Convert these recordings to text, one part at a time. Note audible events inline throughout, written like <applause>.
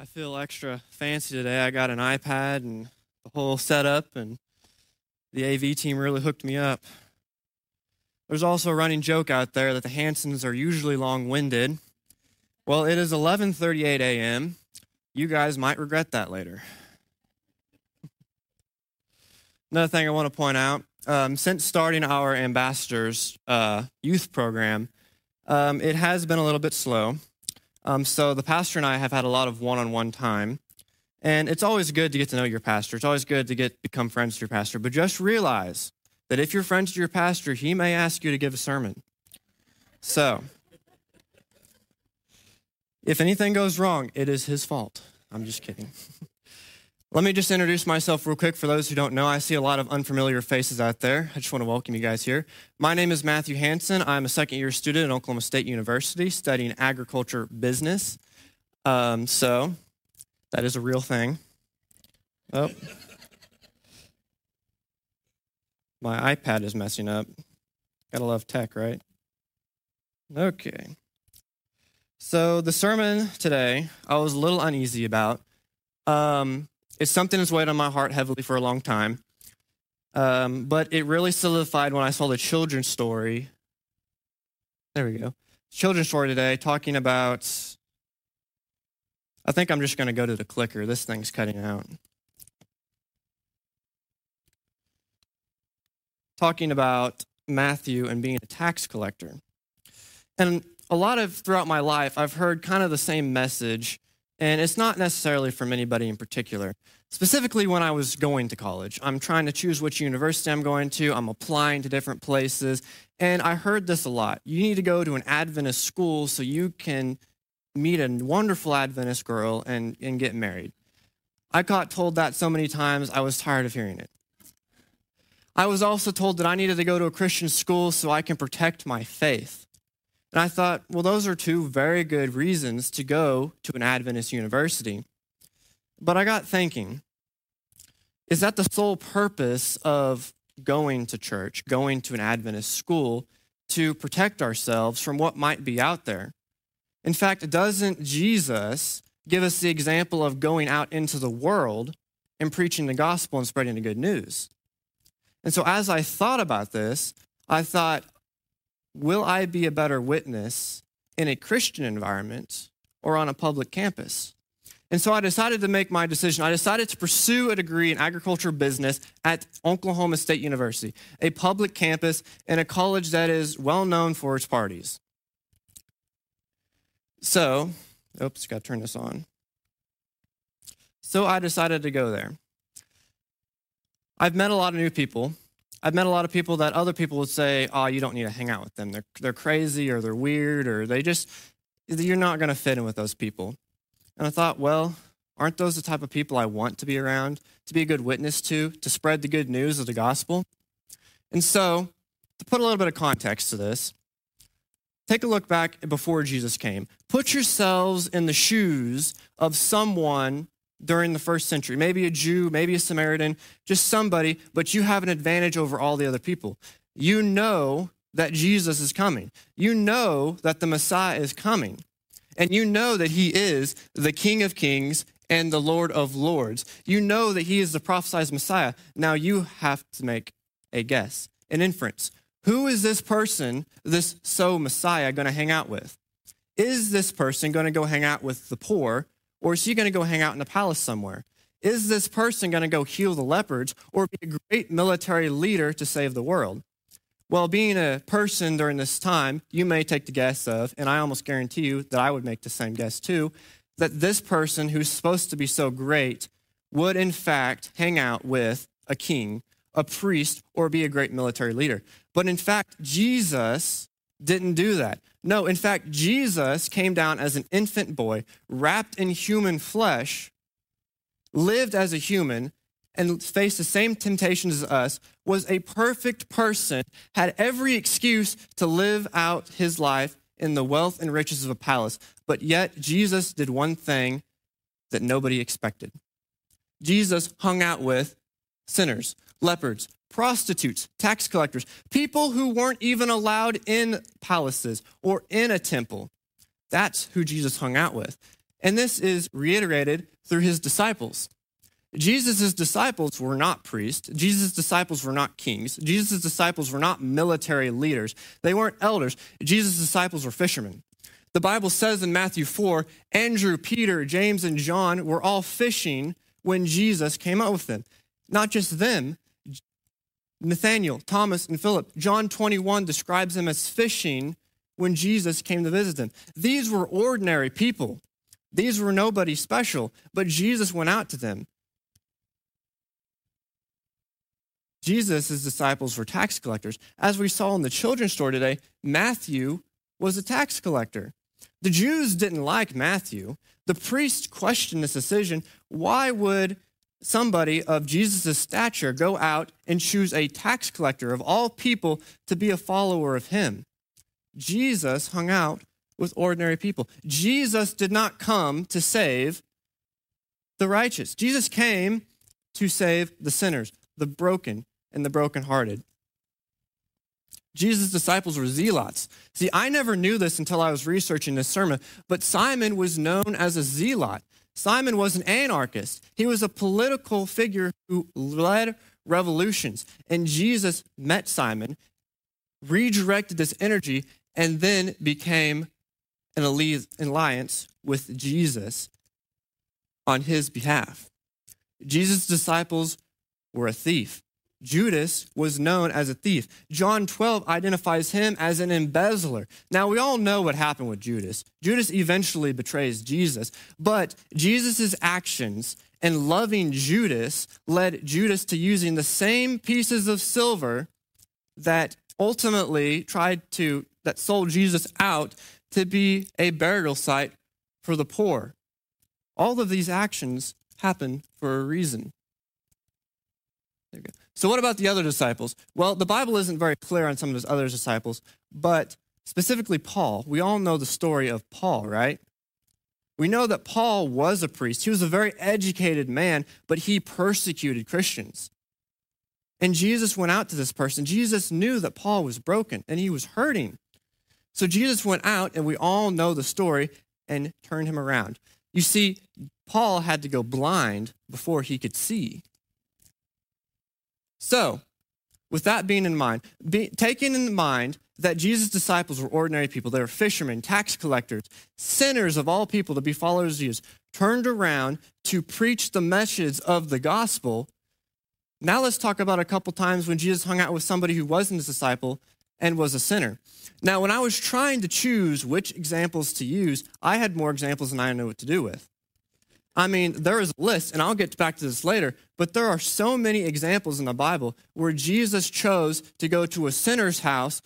I feel extra fancy today. I got an iPad and the whole setup, and the AV team really hooked me up. There's also a running joke out there that the Hansons are usually long-winded. Well, it is 11:38 a.m. You guys might regret that later. Another thing I want to point out: um, since starting our ambassadors uh, youth program, um, it has been a little bit slow. Um, so the pastor and I have had a lot of one-on-one time, and it's always good to get to know your pastor. It's always good to get become friends with your pastor. But just realize that if you're friends with your pastor, he may ask you to give a sermon. So, if anything goes wrong, it is his fault. I'm just kidding. <laughs> Let me just introduce myself real quick for those who don't know. I see a lot of unfamiliar faces out there. I just want to welcome you guys here. My name is Matthew Hanson. I'm a second year student at Oklahoma State University studying agriculture business. Um, so, that is a real thing. Oh. My iPad is messing up. Gotta love tech, right? Okay. So, the sermon today, I was a little uneasy about. Um, it's something that's weighed on my heart heavily for a long time. Um, but it really solidified when I saw the children's story. There we go. Children's story today, talking about. I think I'm just going to go to the clicker. This thing's cutting out. Talking about Matthew and being a tax collector. And a lot of throughout my life, I've heard kind of the same message and it's not necessarily from anybody in particular. Specifically, when I was going to college, I'm trying to choose which university I'm going to, I'm applying to different places, and I heard this a lot. You need to go to an Adventist school so you can meet a wonderful Adventist girl and, and get married. I got told that so many times, I was tired of hearing it. I was also told that I needed to go to a Christian school so I can protect my faith. And I thought, well, those are two very good reasons to go to an Adventist university. But I got thinking, is that the sole purpose of going to church, going to an Adventist school, to protect ourselves from what might be out there? In fact, doesn't Jesus give us the example of going out into the world and preaching the gospel and spreading the good news? And so as I thought about this, I thought, will I be a better witness in a Christian environment or on a public campus? And so I decided to make my decision. I decided to pursue a degree in agriculture business at Oklahoma State University, a public campus and a college that is well known for its parties. So, oops, got to turn this on. So I decided to go there. I've met a lot of new people, I've met a lot of people that other people would say, oh, you don't need to hang out with them. They're, they're crazy or they're weird or they just, you're not going to fit in with those people. And I thought, well, aren't those the type of people I want to be around, to be a good witness to, to spread the good news of the gospel? And so, to put a little bit of context to this, take a look back before Jesus came. Put yourselves in the shoes of someone during the first century. Maybe a Jew, maybe a Samaritan, just somebody, but you have an advantage over all the other people. You know that Jesus is coming. You know that the Messiah is coming. And you know that he is the King of Kings and the Lord of Lords. You know that he is the prophesied Messiah. Now you have to make a guess, an inference. Who is this person, this so Messiah, going to hang out with? Is this person going to go hang out with the poor or is he going to go hang out in a palace somewhere? Is this person going to go heal the leopards or be a great military leader to save the world? Well, being a person during this time, you may take the guess of, and I almost guarantee you that I would make the same guess too, that this person who's supposed to be so great would in fact hang out with a king, a priest, or be a great military leader. But in fact, Jesus didn't do that. No, in fact, Jesus came down as an infant boy, wrapped in human flesh, lived as a human, and faced the same temptations as us, was a perfect person, had every excuse to live out his life in the wealth and riches of a palace. But yet, Jesus did one thing that nobody expected. Jesus hung out with sinners, leopards, prostitutes, tax collectors, people who weren't even allowed in palaces or in a temple. That's who Jesus hung out with. And this is reiterated through his disciples. Jesus' disciples were not priests. Jesus' disciples were not kings. Jesus' disciples were not military leaders. They weren't elders. Jesus' disciples were fishermen. The Bible says in Matthew 4 Andrew, Peter, James, and John were all fishing when Jesus came out with them. Not just them, Nathaniel, Thomas, and Philip. John 21 describes them as fishing when Jesus came to visit them. These were ordinary people. These were nobody special, but Jesus went out to them. Jesus' disciples were tax collectors. As we saw in the children's story today, Matthew was a tax collector. The Jews didn't like Matthew. The priests questioned this decision. Why would somebody of Jesus' stature go out and choose a tax collector of all people to be a follower of him? Jesus hung out with ordinary people. Jesus did not come to save the righteous. Jesus came to save the sinners, the broken, and the brokenhearted. Jesus' disciples were zealots. See, I never knew this until I was researching this sermon, but Simon was known as a zealot. Simon was an anarchist. He was a political figure who led revolutions. And Jesus met Simon, redirected this energy, and then became an alliance with Jesus on his behalf. Jesus' disciples were a thief. Judas was known as a thief. John 12 identifies him as an embezzler. Now, we all know what happened with Judas. Judas eventually betrays Jesus, but Jesus' actions and loving Judas led Judas to using the same pieces of silver that ultimately tried to, that sold Jesus out to be a burial site for the poor. All of these actions happen for a reason. There you go. So, what about the other disciples? Well, the Bible isn't very clear on some of his other disciples, but specifically Paul. We all know the story of Paul, right? We know that Paul was a priest. He was a very educated man, but he persecuted Christians. And Jesus went out to this person. Jesus knew that Paul was broken and he was hurting. So Jesus went out, and we all know the story, and turned him around. You see, Paul had to go blind before he could see. So, with that being in mind, be, taking in mind that Jesus' disciples were ordinary people, they were fishermen, tax collectors, sinners of all people to be followers of Jesus, turned around to preach the message of the gospel. Now let's talk about a couple times when Jesus hung out with somebody who wasn't a disciple and was a sinner. Now, when I was trying to choose which examples to use, I had more examples than I knew what to do with. I mean, there is a list, and I'll get back to this later, but there are so many examples in the Bible where Jesus chose to go to a sinner's house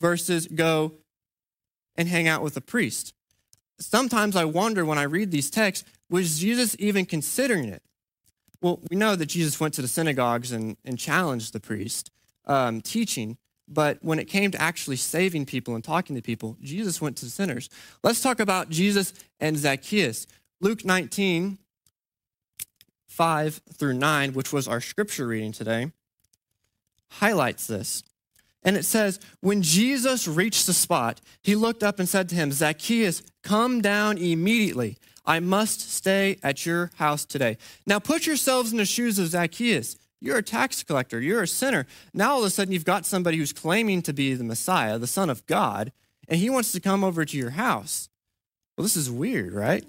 versus go and hang out with a priest. Sometimes I wonder when I read these texts, was Jesus even considering it? Well, we know that Jesus went to the synagogues and, and challenged the priest um, teaching, but when it came to actually saving people and talking to people, Jesus went to sinners. Let's talk about Jesus and Zacchaeus. Luke 19, 5 through 9, which was our scripture reading today, highlights this. And it says, When Jesus reached the spot, he looked up and said to him, Zacchaeus, come down immediately. I must stay at your house today. Now put yourselves in the shoes of Zacchaeus. You're a tax collector, you're a sinner. Now all of a sudden you've got somebody who's claiming to be the Messiah, the Son of God, and he wants to come over to your house. Well, this is weird, right?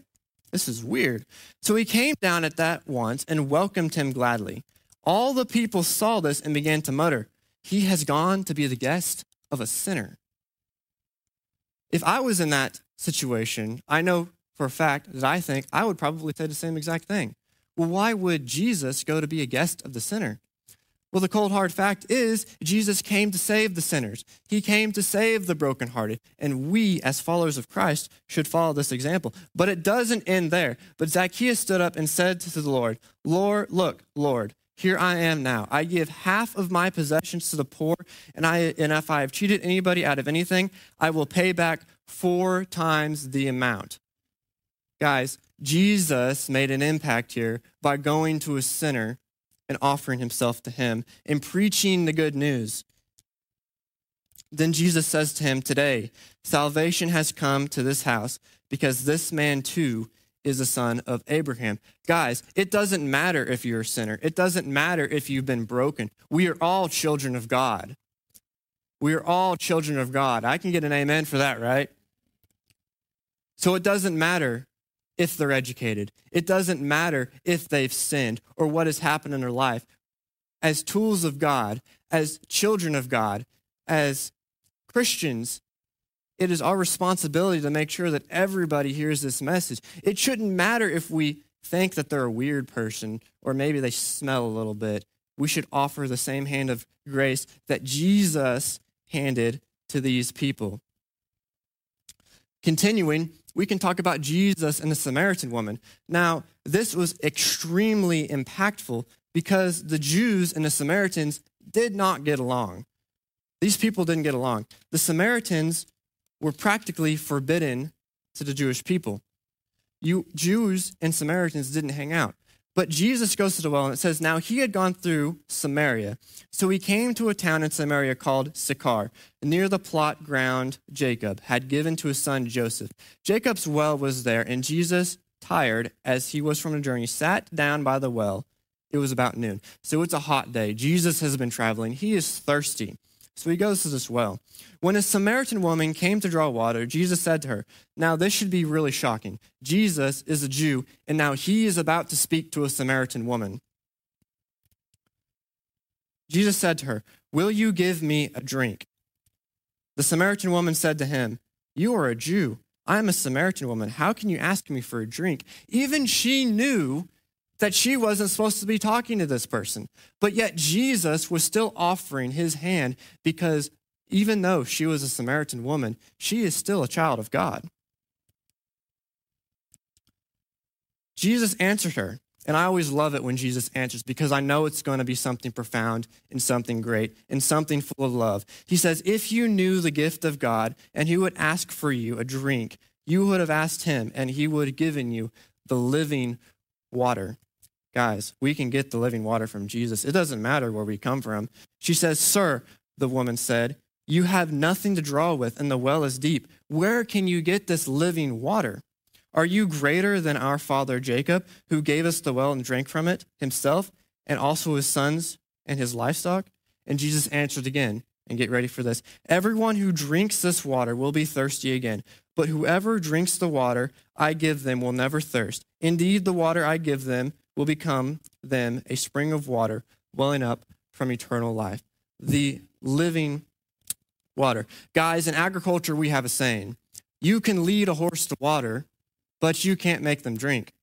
This is weird. So he came down at that once and welcomed him gladly. All the people saw this and began to mutter, He has gone to be the guest of a sinner. If I was in that situation, I know for a fact that I think I would probably say the same exact thing. Well, why would Jesus go to be a guest of the sinner? Well, the cold hard fact is Jesus came to save the sinners. He came to save the brokenhearted. And we, as followers of Christ, should follow this example. But it doesn't end there. But Zacchaeus stood up and said to the Lord, Lord, look, Lord, here I am now. I give half of my possessions to the poor, and, I, and if I have cheated anybody out of anything, I will pay back four times the amount. Guys, Jesus made an impact here by going to a sinner and offering himself to him and preaching the good news. Then Jesus says to him, Today, salvation has come to this house because this man too is a son of Abraham. Guys, it doesn't matter if you're a sinner. It doesn't matter if you've been broken. We are all children of God. We are all children of God. I can get an amen for that, right? So it doesn't matter if they're educated. It doesn't matter if they've sinned or what has happened in their life. As tools of God, as children of God, as Christians, it is our responsibility to make sure that everybody hears this message. It shouldn't matter if we think that they're a weird person or maybe they smell a little bit. We should offer the same hand of grace that Jesus handed to these people. Continuing, we can talk about Jesus and the Samaritan woman. Now, this was extremely impactful because the Jews and the Samaritans did not get along. These people didn't get along. The Samaritans were practically forbidden to the Jewish people. You Jews and Samaritans didn't hang out. But Jesus goes to the well, and it says, Now he had gone through Samaria. So he came to a town in Samaria called Sychar, near the plot ground Jacob had given to his son Joseph. Jacob's well was there, and Jesus, tired as he was from the journey, sat down by the well. It was about noon. So it's a hot day. Jesus has been traveling. He is thirsty. So he goes to this well. When a Samaritan woman came to draw water, Jesus said to her, Now this should be really shocking. Jesus is a Jew, and now he is about to speak to a Samaritan woman. Jesus said to her, Will you give me a drink? The Samaritan woman said to him, You are a Jew. I am a Samaritan woman. How can you ask me for a drink? Even she knew that she wasn't supposed to be talking to this person. But yet Jesus was still offering his hand because even though she was a Samaritan woman, she is still a child of God. Jesus answered her. And I always love it when Jesus answers because I know it's going to be something profound and something great and something full of love. He says, If you knew the gift of God and he would ask for you a drink, you would have asked him and he would have given you the living water. Guys, we can get the living water from Jesus. It doesn't matter where we come from. She says, Sir, the woman said, you have nothing to draw with, and the well is deep. Where can you get this living water? Are you greater than our father Jacob, who gave us the well and drank from it himself, and also his sons and his livestock? And Jesus answered again, and get ready for this. Everyone who drinks this water will be thirsty again, but whoever drinks the water I give them will never thirst. Indeed, the water I give them will become them a spring of water welling up from eternal life. The living water. Guys, in agriculture, we have a saying you can lead a horse to water, but you can't make them drink.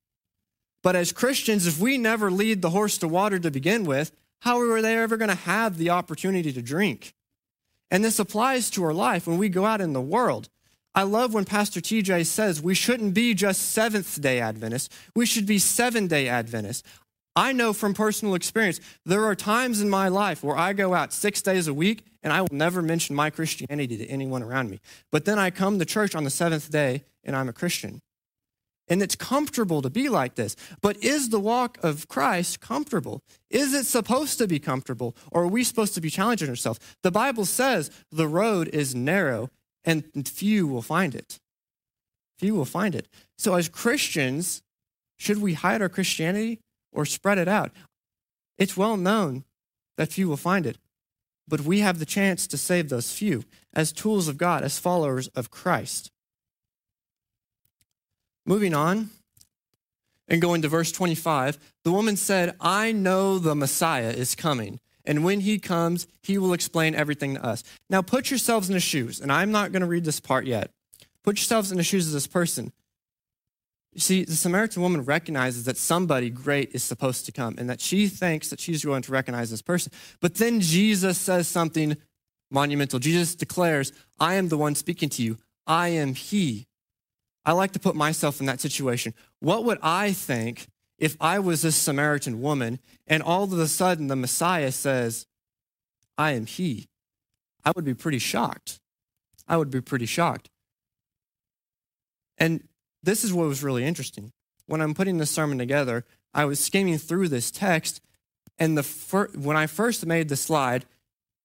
But as Christians, if we never lead the horse to water to begin with, how are they ever going to have the opportunity to drink? And this applies to our life when we go out in the world. I love when Pastor TJ says we shouldn't be just Seventh day Adventists, we should be seven day Adventists. I know from personal experience, there are times in my life where I go out six days a week and I will never mention my Christianity to anyone around me. But then I come to church on the seventh day and I'm a Christian. And it's comfortable to be like this. But is the walk of Christ comfortable? Is it supposed to be comfortable? Or are we supposed to be challenging ourselves? The Bible says the road is narrow and few will find it. Few will find it. So, as Christians, should we hide our Christianity or spread it out? It's well known that few will find it, but we have the chance to save those few as tools of God, as followers of Christ. Moving on and going to verse 25, the woman said, I know the Messiah is coming and when he comes, he will explain everything to us. Now, put yourselves in the shoes, and I'm not going to read this part yet. Put yourselves in the shoes of this person. You see, the Samaritan woman recognizes that somebody great is supposed to come and that she thinks that she's going to recognize this person. But then Jesus says something monumental. Jesus declares, I am the one speaking to you. I am he. I like to put myself in that situation. What would I think if I was this Samaritan woman and all of a sudden the Messiah says, I am he, I would be pretty shocked. I would be pretty shocked. And this is what was really interesting. When I'm putting this sermon together, I was skimming through this text, and the fir- when I first made the slide,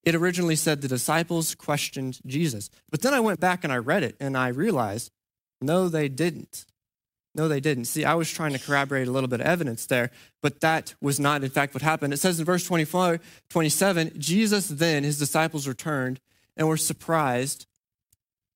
it originally said the disciples questioned Jesus. But then I went back and I read it, and I realized, no, they didn't. No, they didn't. See, I was trying to corroborate a little bit of evidence there, but that was not, in fact, what happened. It says in verse 24, 27 Jesus then, his disciples returned and were surprised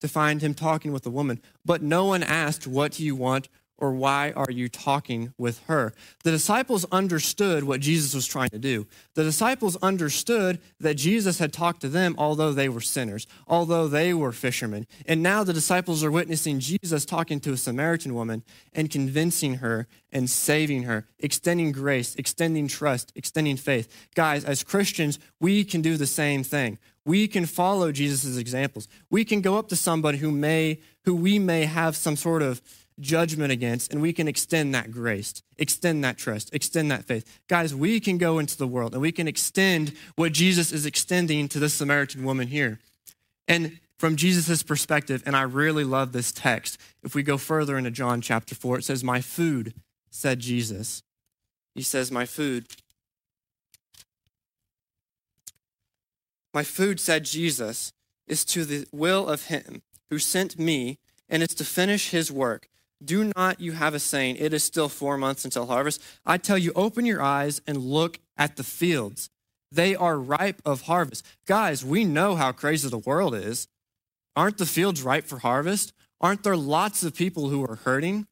to find him talking with a woman. But no one asked, What do you want? Or why are you talking with her? The disciples understood what Jesus was trying to do. The disciples understood that Jesus had talked to them, although they were sinners, although they were fishermen. And now the disciples are witnessing Jesus talking to a Samaritan woman and convincing her and saving her, extending grace, extending trust, extending faith. Guys, as Christians, we can do the same thing. We can follow Jesus' examples. We can go up to somebody who may, who we may have some sort of judgment against, and we can extend that grace, extend that trust, extend that faith. Guys, we can go into the world and we can extend what Jesus is extending to this Samaritan woman here. And from Jesus' perspective, and I really love this text, if we go further into John chapter 4, it says, My food, said Jesus. He says, My food. My food, said Jesus, is to the will of him who sent me, and is to finish his work. Do not you have a saying, it is still four months until harvest? I tell you, open your eyes and look at the fields. They are ripe of harvest. Guys, we know how crazy the world is. Aren't the fields ripe for harvest? Aren't there lots of people who are hurting?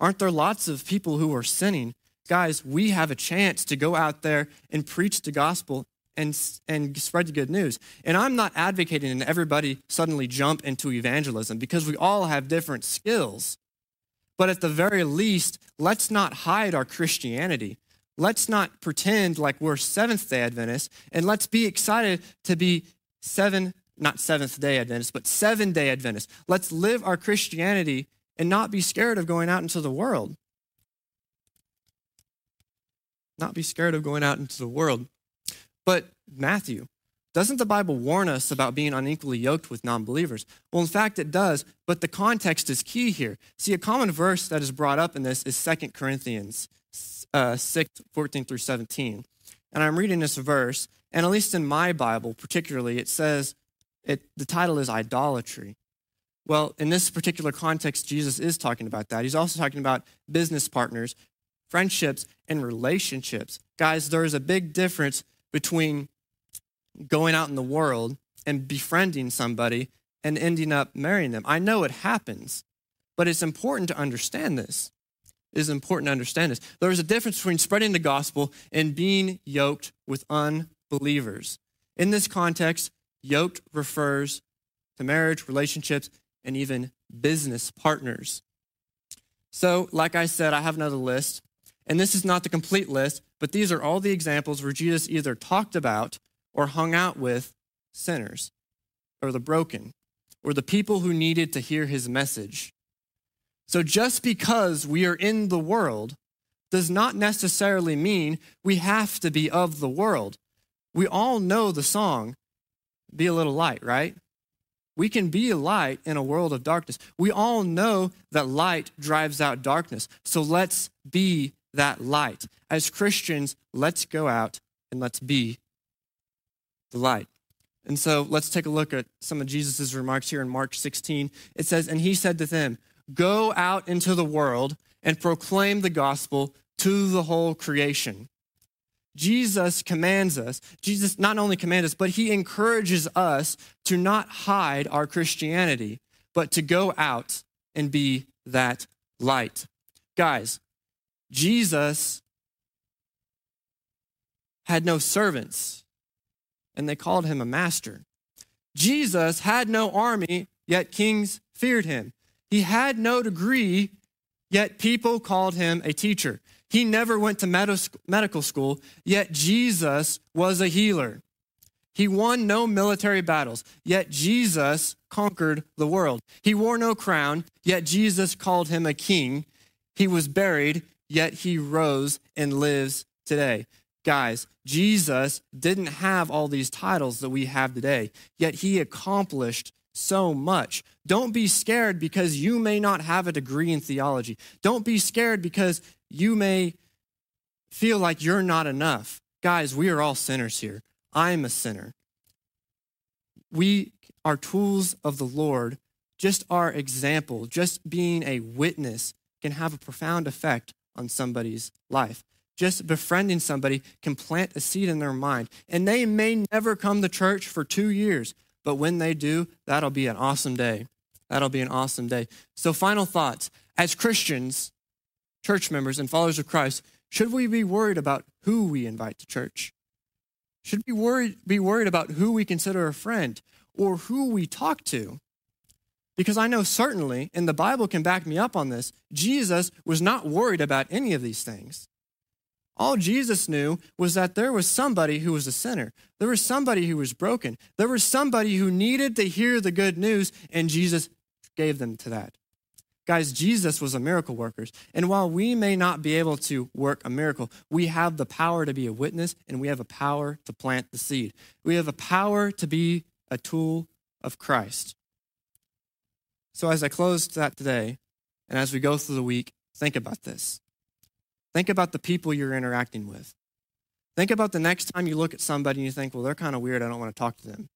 Aren't there lots of people who are sinning? Guys, we have a chance to go out there and preach the gospel and, and spread the good news. And I'm not advocating that everybody suddenly jump into evangelism because we all have different skills. But at the very least, let's not hide our Christianity. Let's not pretend like we're Seventh day Adventists, and let's be excited to be seven, not Seventh day Adventists, but seven day Adventists. Let's live our Christianity and not be scared of going out into the world. Not be scared of going out into the world. But Matthew, doesn't the Bible warn us about being unequally yoked with non believers? Well, in fact, it does, but the context is key here. See, a common verse that is brought up in this is 2 Corinthians uh, 6 14 through 17. And I'm reading this verse, and at least in my Bible, particularly, it says it, the title is idolatry. Well, in this particular context, Jesus is talking about that. He's also talking about business partners, friendships, and relationships. Guys, there is a big difference between going out in the world and befriending somebody and ending up marrying them. I know it happens, but it's important to understand this. It is important to understand this. There is a difference between spreading the gospel and being yoked with unbelievers. In this context, yoked refers to marriage, relationships, and even business partners. So, like I said, I have another list. And this is not the complete list, but these are all the examples where Jesus either talked about or hung out with sinners or the broken or the people who needed to hear his message. So just because we are in the world does not necessarily mean we have to be of the world. We all know the song, Be a Little Light, right? We can be a light in a world of darkness. We all know that light drives out darkness. So let's be that light. As Christians, let's go out and let's be the light. And so let's take a look at some of Jesus' remarks here in Mark 16. It says, And he said to them, Go out into the world and proclaim the gospel to the whole creation. Jesus commands us, Jesus not only commands us, but he encourages us to not hide our Christianity, but to go out and be that light. Guys, Jesus had no servants and they called him a master. Jesus had no army, yet kings feared him. He had no degree, yet people called him a teacher. He never went to medical school, yet Jesus was a healer. He won no military battles, yet Jesus conquered the world. He wore no crown, yet Jesus called him a king. He was buried, yet he rose and lives today. Guys, Jesus didn't have all these titles that we have today, yet he accomplished so much. Don't be scared because you may not have a degree in theology. Don't be scared because you may feel like you're not enough. Guys, we are all sinners here. I'm a sinner. We are tools of the Lord. Just our example, just being a witness can have a profound effect on somebody's life. Just befriending somebody can plant a seed in their mind. And they may never come to church for two years, but when they do, that'll be an awesome day. That'll be an awesome day. So, final thoughts. As Christians, church members, and followers of Christ, should we be worried about who we invite to church? Should we worry, be worried about who we consider a friend or who we talk to? Because I know certainly, and the Bible can back me up on this, Jesus was not worried about any of these things. All Jesus knew was that there was somebody who was a sinner. There was somebody who was broken. There was somebody who needed to hear the good news, and Jesus gave them to that. Guys, Jesus was a miracle worker. And while we may not be able to work a miracle, we have the power to be a witness and we have a power to plant the seed. We have a power to be a tool of Christ. So, as I close that today, and as we go through the week, think about this. Think about the people you're interacting with. Think about the next time you look at somebody and you think, well, they're kind of weird. I don't want to talk to them.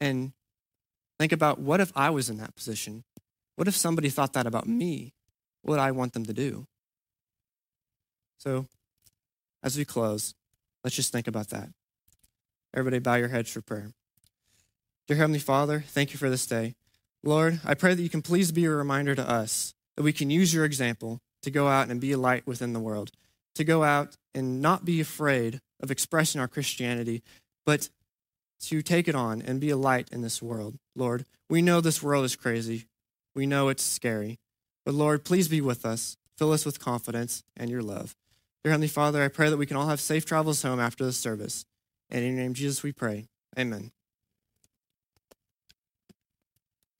And think about what if I was in that position? What if somebody thought that about me? What would I want them to do? So, as we close, let's just think about that. Everybody, bow your heads for prayer. Dear Heavenly Father, thank you for this day. Lord, I pray that you can please be a reminder to us that we can use your example to go out and be a light within the world, to go out and not be afraid of expressing our Christianity, but to take it on and be a light in this world. Lord, we know this world is crazy. We know it's scary. But Lord, please be with us. Fill us with confidence and your love. Dear Heavenly Father, I pray that we can all have safe travels home after the service. And in your name, Jesus, we pray. Amen.